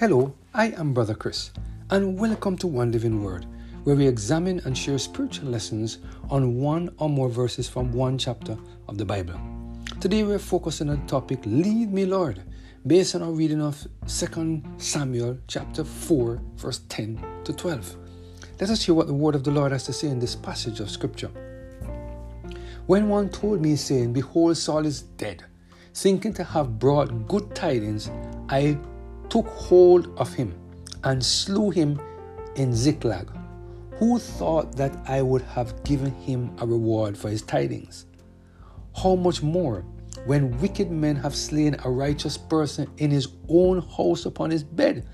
Hello, I am Brother Chris, and welcome to One Living Word, where we examine and share spiritual lessons on one or more verses from one chapter of the Bible. Today we're focusing on the topic Lead Me, Lord, based on our reading of 2 Samuel chapter 4, verse 10 to 12. Let us hear what the word of the Lord has to say in this passage of scripture. When one told me, saying, Behold, Saul is dead, thinking to have brought good tidings, I took hold of him and slew him in Ziklag. Who thought that I would have given him a reward for his tidings? How much more when wicked men have slain a righteous person in his own house upon his bed?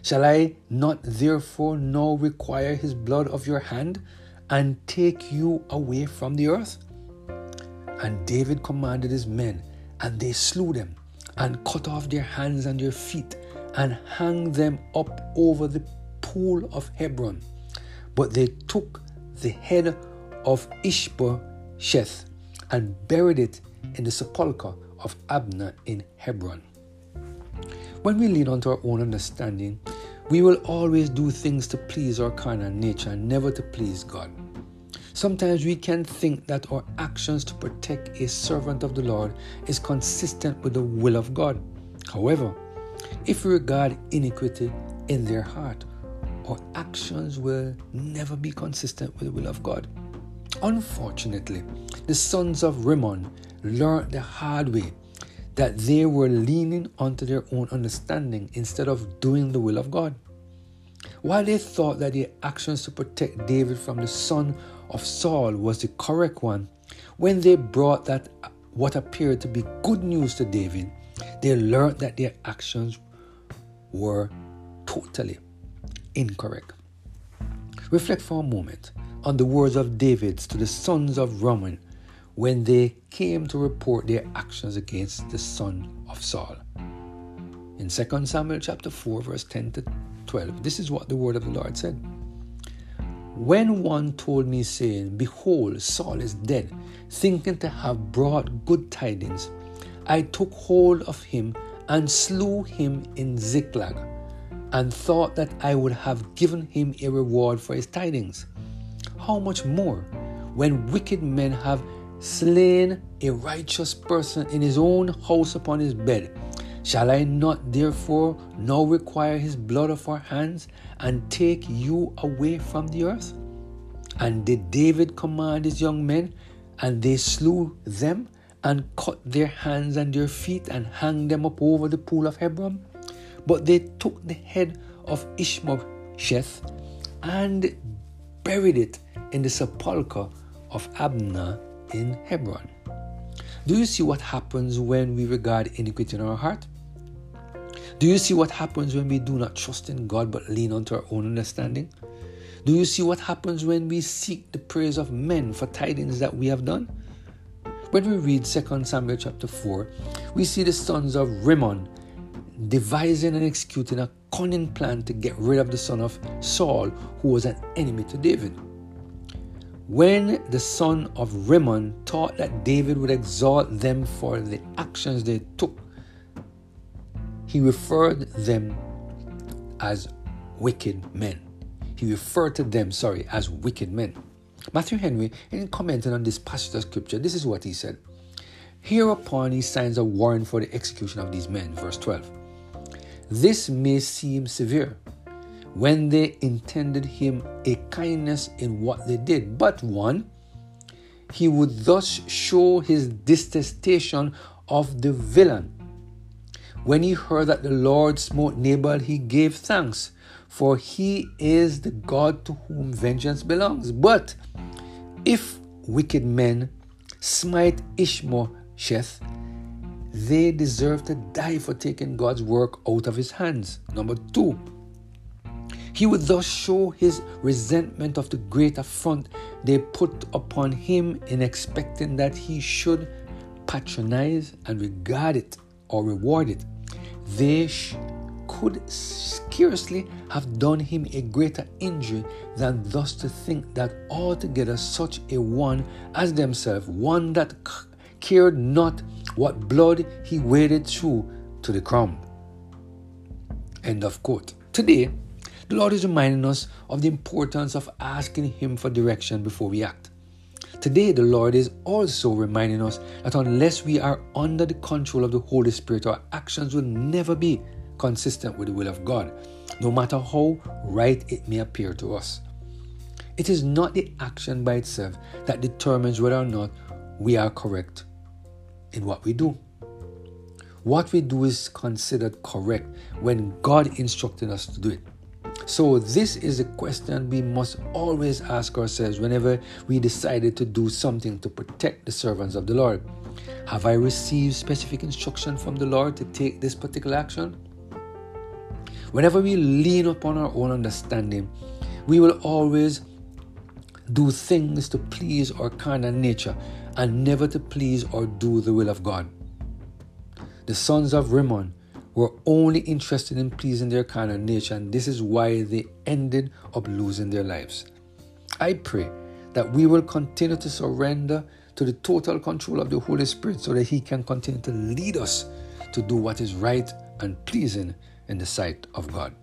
Shall I not therefore now require his blood of your hand and take you away from the earth? And David commanded his men, and they slew them, and cut off their hands and their feet, and hung them up over the pool of Hebron. But they took the head of Ishbosheth and buried it in the sepulchre of Abner in Hebron. When we lean onto our own understanding, we will always do things to please our carnal nature and never to please God. Sometimes we can think that our actions to protect a servant of the Lord is consistent with the will of God. However, if we regard iniquity in their heart, our actions will never be consistent with the will of God. Unfortunately, the sons of Rimmon learned the hard way that they were leaning onto their own understanding instead of doing the will of God. While they thought that their actions to protect David from the son of Saul was the correct one, when they brought that what appeared to be good news to David, they learned that their actions were totally incorrect. Reflect for a moment on the words of David to the sons of Rimmon when they came to report their actions against the son of Saul. In 2 Samuel chapter 4 verse 10 to 12, this is what the word of the Lord said. When one told me, saying, Behold, Saul is dead, thinking to have brought good tidings, I took hold of him and slew him in Ziklag, and thought that I would have given him a reward for his tidings. How much more when wicked men have slain a righteous person in his own house upon his bed? Shall I not therefore now require his blood of our hands and take you away from the earth? And did David command his young men, and they slew them, and cut their hands and their feet, and hung them up over the pool of Hebron? But they took the head of Ishbosheth and buried it in the sepulchre of Abner in Hebron. Do you see what happens when we regard iniquity in our heart? Do you see what happens when we do not trust in God but lean onto our own understanding? Do you see what happens when we seek the praise of men for tidings that we have done? When we read 2 Samuel chapter 4, we see the sons of Rimmon devising and executing a cunning plan to get rid of the son of Saul, who was an enemy to David. When the son of Rimmon thought that David would exalt them for the actions they took he referred them as wicked men. He referred to them, sorry, as wicked men. Matthew Henry, in commenting on this passage of scripture, this is what he said. Hereupon he signs a warrant for the execution of these men. Verse 12. This may seem severe when they intended him a kindness in what they did, but one, he would thus show his detestation of the villain when he heard that the Lord smote Nabal, he gave thanks, for he is the God to whom vengeance belongs. But if wicked men smite Ishbosheth, they deserve to die for taking God's work out of his hands. Number two, he would thus show his resentment of the great affront they put upon him in expecting that he should patronize and regard it or reward it, they sh- could scarcely have done him a greater injury than thus to think that altogether such a one as themselves, one that cared not what blood he waded through to the crown. End of quote. Today, the Lord is reminding us of the importance of asking Him for direction before we act. Today, the Lord is also reminding us that unless we are under the control of the Holy Spirit, our actions will never be consistent with the will of God, no matter how right it may appear to us. It is not the action by itself that determines whether or not we are correct in what we do. What we do is considered correct when God instructed us to do it. So, this is a question we must always ask ourselves whenever we decided to do something to protect the servants of the Lord. Have I received specific instruction from the Lord to take this particular action? Whenever we lean upon our own understanding, we will always do things to please our carnal nature and never to please or do the will of God. The sons of Rimmon were only interested in pleasing their carnal nature, and this is why they ended up losing their lives. I pray that we will continue to surrender to the total control of the Holy Spirit so that He can continue to lead us to do what is right and pleasing in the sight of God.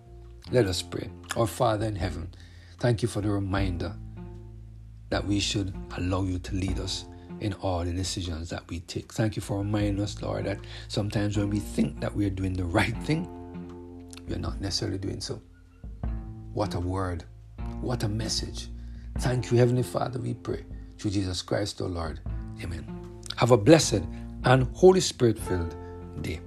Let us pray. Our Father in heaven, thank you for the reminder that we should allow you to lead us in all the decisions that we take. Thank you for reminding us, Lord, that sometimes when we think that we are doing the right thing, we are not necessarily doing so. What a word. What a message. Thank you, Heavenly Father, we pray. Through Jesus Christ, our Lord. Amen. Have a blessed and Holy Spirit filled day.